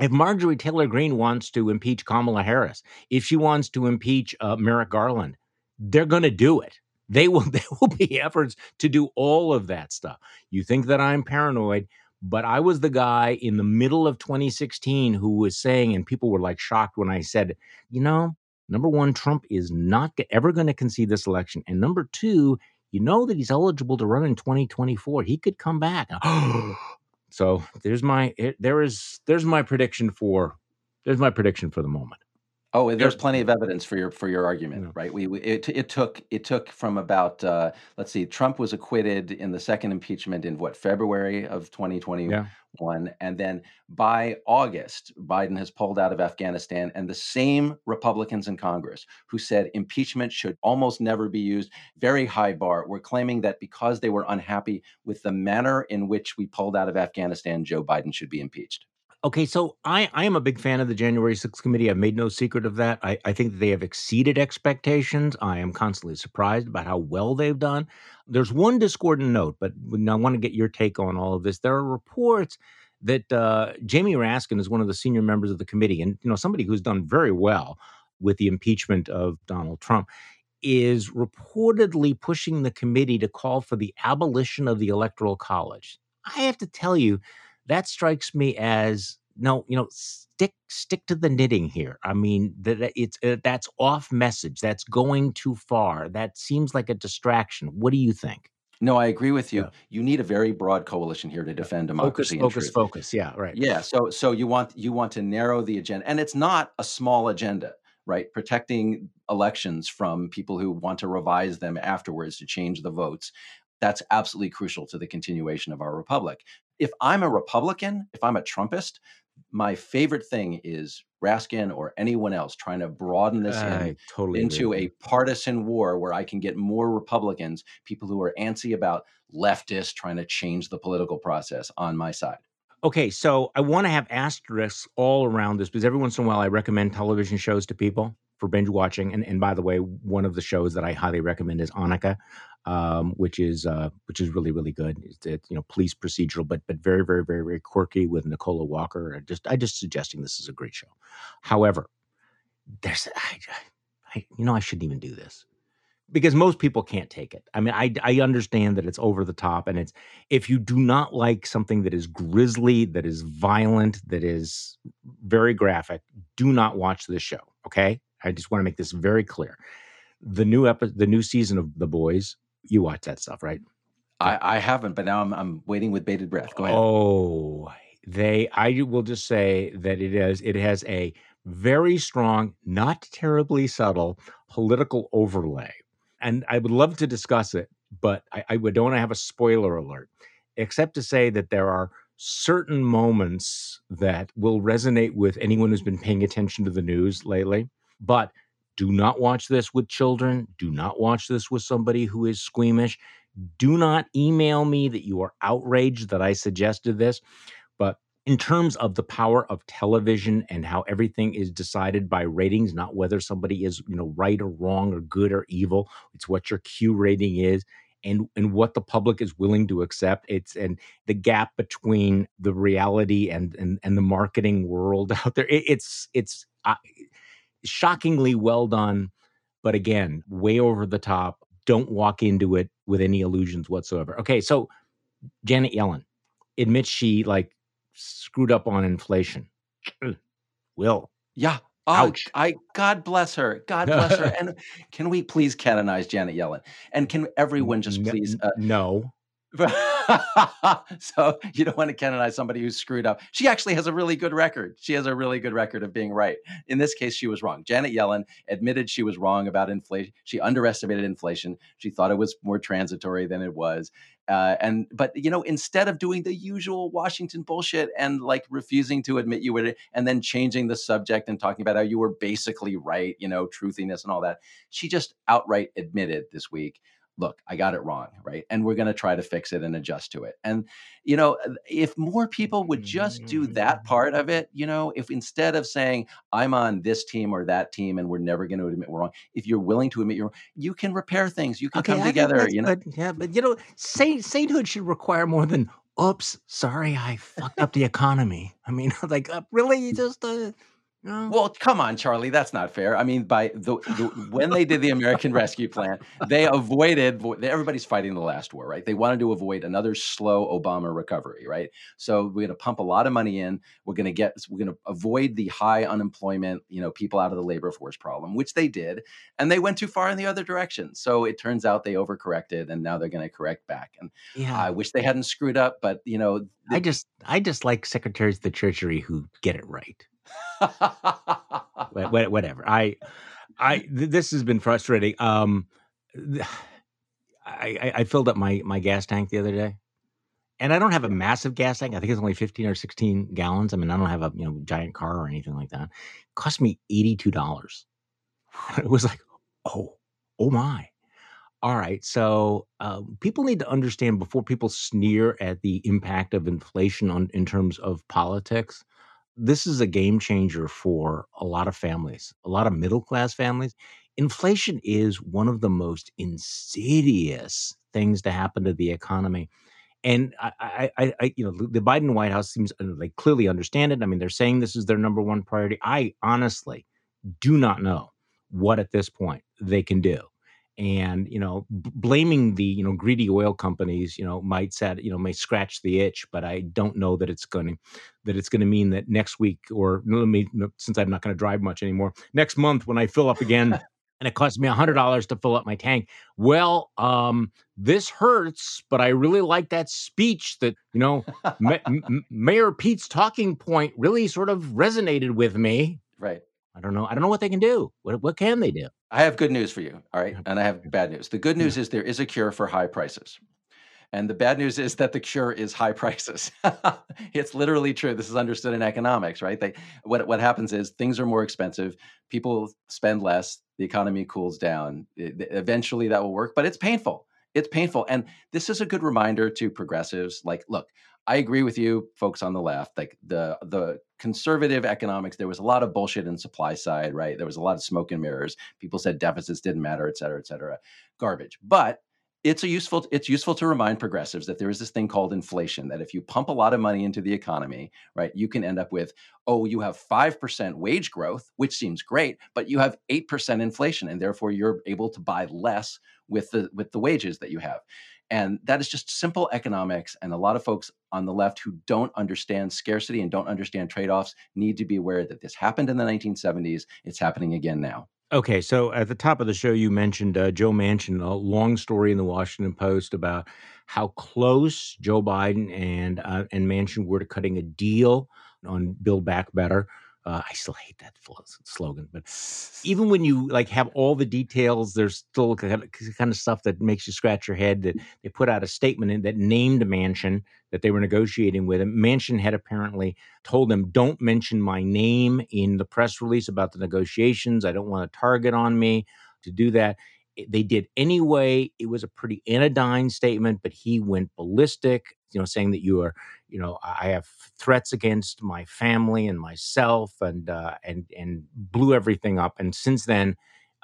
If Marjorie Taylor Greene wants to impeach Kamala Harris, if she wants to impeach uh, Merrick Garland, they're going to do it. They will. There will be efforts to do all of that stuff. You think that I'm paranoid, but I was the guy in the middle of 2016 who was saying, and people were like shocked when I said, you know, number one, Trump is not ever going to concede this election, and number two, you know that he's eligible to run in 2024. He could come back. so there's my there is there's my prediction for there's my prediction for the moment. Oh, there's plenty of evidence for your for your argument, yeah. right? We, we, it it took it took from about uh, let's see, Trump was acquitted in the second impeachment in what February of 2021, yeah. and then by August, Biden has pulled out of Afghanistan, and the same Republicans in Congress who said impeachment should almost never be used, very high bar, were claiming that because they were unhappy with the manner in which we pulled out of Afghanistan, Joe Biden should be impeached. Okay, so I, I am a big fan of the January 6th committee. I've made no secret of that. I, I think they have exceeded expectations. I am constantly surprised about how well they've done. There's one discordant note, but I want to get your take on all of this. There are reports that uh, Jamie Raskin is one of the senior members of the committee, and you know somebody who's done very well with the impeachment of Donald Trump is reportedly pushing the committee to call for the abolition of the electoral college. I have to tell you that strikes me as no, you know, stick stick to the knitting here. I mean, that it's uh, that's off message. That's going too far. That seems like a distraction. What do you think? No, I agree with you. Yeah. You need a very broad coalition here to defend democracy. Focus, focus, focus. Yeah, right. Yeah. So, so you want you want to narrow the agenda, and it's not a small agenda, right? Protecting elections from people who want to revise them afterwards to change the votes. That's absolutely crucial to the continuation of our republic if I'm a Republican, if I'm a Trumpist, my favorite thing is Raskin or anyone else trying to broaden this in, totally into agree. a partisan war where I can get more Republicans, people who are antsy about leftists trying to change the political process on my side. Okay, so I want to have asterisks all around this because every once in a while I recommend television shows to people for binge watching. And, and by the way, one of the shows that I highly recommend is Annika, um, which is uh, which is really really good. It's, you know police procedural, but but very very very very quirky with Nicola Walker. I just I just suggesting this is a great show. However, there's I, I you know I shouldn't even do this because most people can't take it. I mean, I I understand that it's over the top, and it's if you do not like something that is grisly, that is violent, that is very graphic, do not watch this show. Okay, I just want to make this very clear. The new episode, the new season of The Boys you watch that stuff, right? I, I haven't, but now I'm I'm waiting with bated breath. Go ahead. Oh, they. I will just say that it is. It has a very strong, not terribly subtle political overlay, and I would love to discuss it, but I, I don't want to have a spoiler alert, except to say that there are certain moments that will resonate with anyone who's been paying attention to the news lately. But do not watch this with children. Do not watch this with somebody who is squeamish. Do not email me that you are outraged that I suggested this. But in terms of the power of television and how everything is decided by ratings, not whether somebody is, you know, right or wrong or good or evil, it's what your Q rating is and and what the public is willing to accept it's and the gap between the reality and and, and the marketing world out there it, it's it's uh, shockingly well done, but again, way over the top. Don't walk into it with any illusions whatsoever. Okay, so Janet Yellen admits she like screwed up on inflation. Will. Yeah. Oh, Ouch. I God bless her. God bless her. And can we please canonize Janet Yellen? And can everyone just please uh, no. so you don't want to canonize somebody who's screwed up. She actually has a really good record. She has a really good record of being right. In this case, she was wrong. Janet Yellen admitted she was wrong about inflation. She underestimated inflation. She thought it was more transitory than it was. Uh, and but you know, instead of doing the usual Washington bullshit and like refusing to admit you were, and then changing the subject and talking about how you were basically right, you know, truthiness and all that, she just outright admitted this week look, I got it wrong, right? And we're going to try to fix it and adjust to it. And, you know, if more people would just do that part of it, you know, if instead of saying, I'm on this team or that team and we're never going to admit we're wrong, if you're willing to admit you're wrong, you can repair things. You can okay, come together, you know. But, yeah, but, you know, saint, sainthood should require more than, oops, sorry, I fucked up the economy. I mean, like, uh, really? Just, uh, no. Well, come on, Charlie. That's not fair. I mean, by the, the when they did the American Rescue Plan, they avoided. Everybody's fighting the last war, right? They wanted to avoid another slow Obama recovery, right? So we're going to pump a lot of money in. We're going to get. We're going to avoid the high unemployment, you know, people out of the labor force problem, which they did, and they went too far in the other direction. So it turns out they overcorrected, and now they're going to correct back. And yeah. I wish they hadn't screwed up, but you know, the, I just, I just like secretaries of the Treasury who get it right. Whatever. I, I this has been frustrating. Um, I, I filled up my my gas tank the other day, and I don't have a massive gas tank. I think it's only fifteen or sixteen gallons. I mean, I don't have a you know giant car or anything like that. It cost me eighty two dollars. It was like, oh, oh my. All right, so uh, people need to understand before people sneer at the impact of inflation on in terms of politics this is a game changer for a lot of families, a lot of middle class families. Inflation is one of the most insidious things to happen to the economy. And I, I, I, you know, the Biden White House seems uh, like clearly understand it. I mean, they're saying this is their number one priority. I honestly do not know what at this point they can do and you know b- blaming the you know greedy oil companies you know might set you know may scratch the itch but i don't know that it's going to that it's going to mean that next week or let me since i'm not going to drive much anymore next month when i fill up again and it costs me a hundred dollars to fill up my tank well um this hurts but i really like that speech that you know Ma- M- mayor pete's talking point really sort of resonated with me. Right I don't know. I don't know what they can do. What what can they do? I have good news for you. All right. And I have bad news. The good news is there is a cure for high prices. And the bad news is that the cure is high prices. it's literally true. This is understood in economics, right? They, what, what happens is things are more expensive. People spend less. The economy cools down. It, eventually that will work, but it's painful. It's painful. And this is a good reminder to progressives like, look, I agree with you, folks on the left. Like the the conservative economics, there was a lot of bullshit in supply side, right? There was a lot of smoke and mirrors. People said deficits didn't matter, et cetera, et cetera. Garbage. But it's a useful it's useful to remind progressives that there is this thing called inflation that if you pump a lot of money into the economy right you can end up with oh you have 5% wage growth which seems great but you have 8% inflation and therefore you're able to buy less with the with the wages that you have and that is just simple economics. And a lot of folks on the left who don't understand scarcity and don't understand trade offs need to be aware that this happened in the 1970s. It's happening again now. Okay, so at the top of the show, you mentioned uh, Joe Manchin, a long story in the Washington Post about how close Joe Biden and uh, and Manchin were to cutting a deal on Build Back Better. Uh, I still hate that slogan, but even when you like have all the details, there's still kind of, stuff that makes you scratch your head. That they put out a statement that named Manchin that they were negotiating with. Manchin had apparently told them, "Don't mention my name in the press release about the negotiations. I don't want a target on me to do that." They did anyway. It was a pretty anodyne statement, but he went ballistic you know, saying that you are, you know, I have threats against my family and myself, and uh, and and blew everything up. And since then,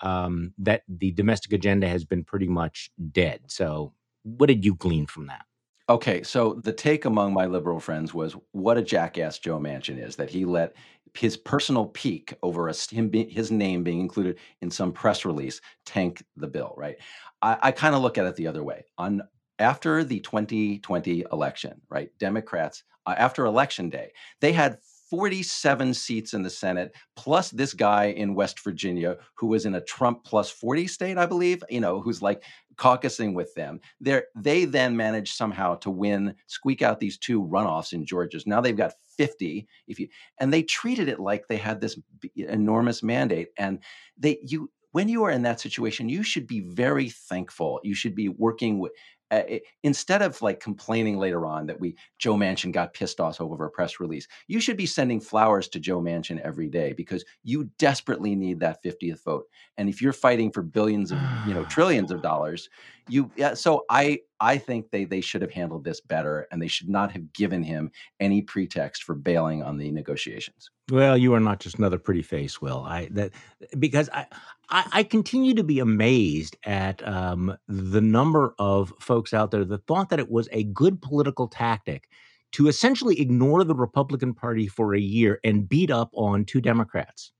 um, that the domestic agenda has been pretty much dead. So, what did you glean from that? Okay, so the take among my liberal friends was what a jackass Joe Manchin is that he let his personal pique over a, him be, his name being included in some press release tank the bill, right? I, I kind of look at it the other way. On after the 2020 election, right? Democrats, uh, after election day, they had 47 seats in the Senate, plus this guy in West Virginia who was in a Trump plus 40 state, I believe, you know, who's like caucusing with them. they they then managed somehow to win, squeak out these two runoffs in Georgia. Now they've got 50 if you and they treated it like they had this enormous mandate and they you when you are in that situation, you should be very thankful. You should be working with, uh, it, instead of like complaining later on that we Joe Manchin got pissed off over a press release, you should be sending flowers to Joe Manchin every day because you desperately need that 50th vote. And if you're fighting for billions of you know trillions of dollars, you yeah, so I I think they they should have handled this better and they should not have given him any pretext for bailing on the negotiations. Well, you are not just another pretty face, Will. I that because I I, I continue to be amazed at um, the number of folks out there that thought that it was a good political tactic to essentially ignore the Republican Party for a year and beat up on two Democrats.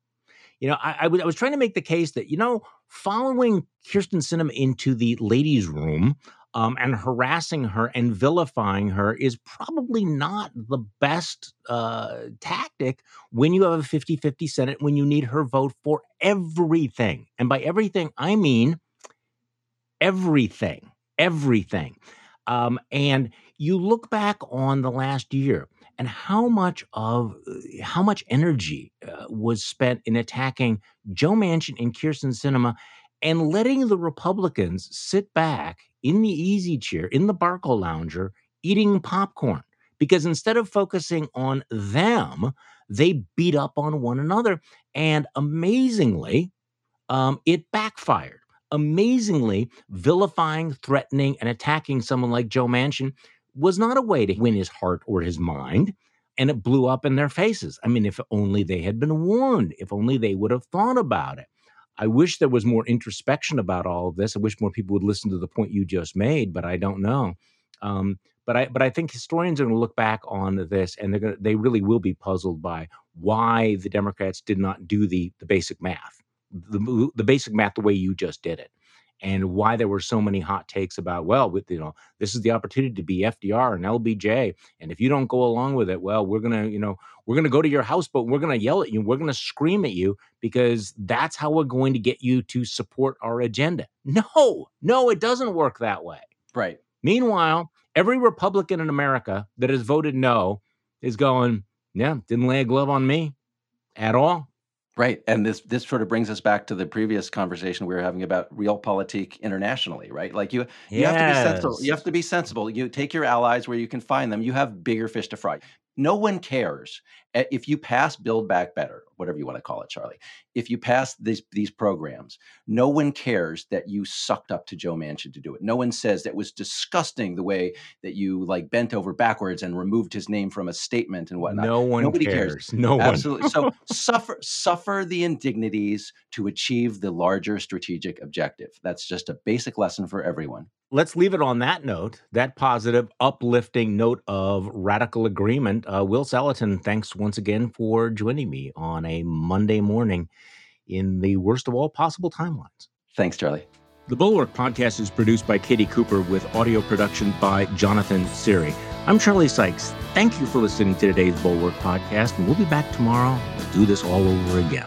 You know, I, was, was trying to make the case that, you know, following Kyrsten Sinema into the ladies' room um, and harassing her and vilifying her is probably not the best uh, tactic when you have a 50 50 Senate, when you need her vote for everything. And by everything, I mean everything, everything. Um, and you look back on the last year and how much of how much energy uh, was spent in attacking Joe Manchin and Kyrsten Sinema and letting the Republicans sit back in the easy chair, in the Barcalounger, eating popcorn. Because instead of focusing on them, they beat up on one another. And amazingly, um, it backfired. Amazingly, vilifying, threatening, and attacking someone like Joe Manchin was not a way to win his heart or his mind. And it blew up in their faces. I mean, if only they had been warned, if only they would have thought about it. I wish there was more introspection about all of this. I wish more people would listen to the point you just made, but I don't know. Um, but I but I think historians are going to look back on this and they're going to, they really will be puzzled by why the Democrats did not do the the basic math, the the basic math the way you just did it and why there were so many hot takes about, well, with you know, this is the opportunity to be FDR and LBJ, and if you don't go along with it, well, we're gonna, you know, we're gonna go to your house, but we're gonna yell at you, we're gonna scream at you because that's how we're going to get you to support our agenda. No, no, it doesn't work that way. Right. Meanwhile, every Republican in America that has voted no is going, yeah, didn't lay a glove on me at all. Right. And this this sort of brings us back to the previous conversation we were having about realpolitik internationally, right? Like you you yes. have to be sensible. You have to be sensible. You take your allies where you can find them. You have bigger fish to fry no one cares eh, if you pass build back better whatever you want to call it charlie if you pass these these programs no one cares that you sucked up to joe manchin to do it. No one says that was disgusting the way that you like bent over backwards and removed his name from a statement and whatnot. No one nobody cares, cares. no absolutely. So suffer suffer the indignities to achieve the larger strategic objective. That's just a basic lesson for everyone let's leave it on that note, that positive, uplifting note of radical agreement. Uh, Will Saletan, thanks once again for joining me on a Monday morning in the worst of all possible timelines. Thanks, Charlie. The Bulwark podcast is produced by Katie Cooper with audio production by Jonathan Siri. I'm Charlie Sykes. Thank you for listening to today's Bulwark podcast, and we'll be back tomorrow to do this all over again.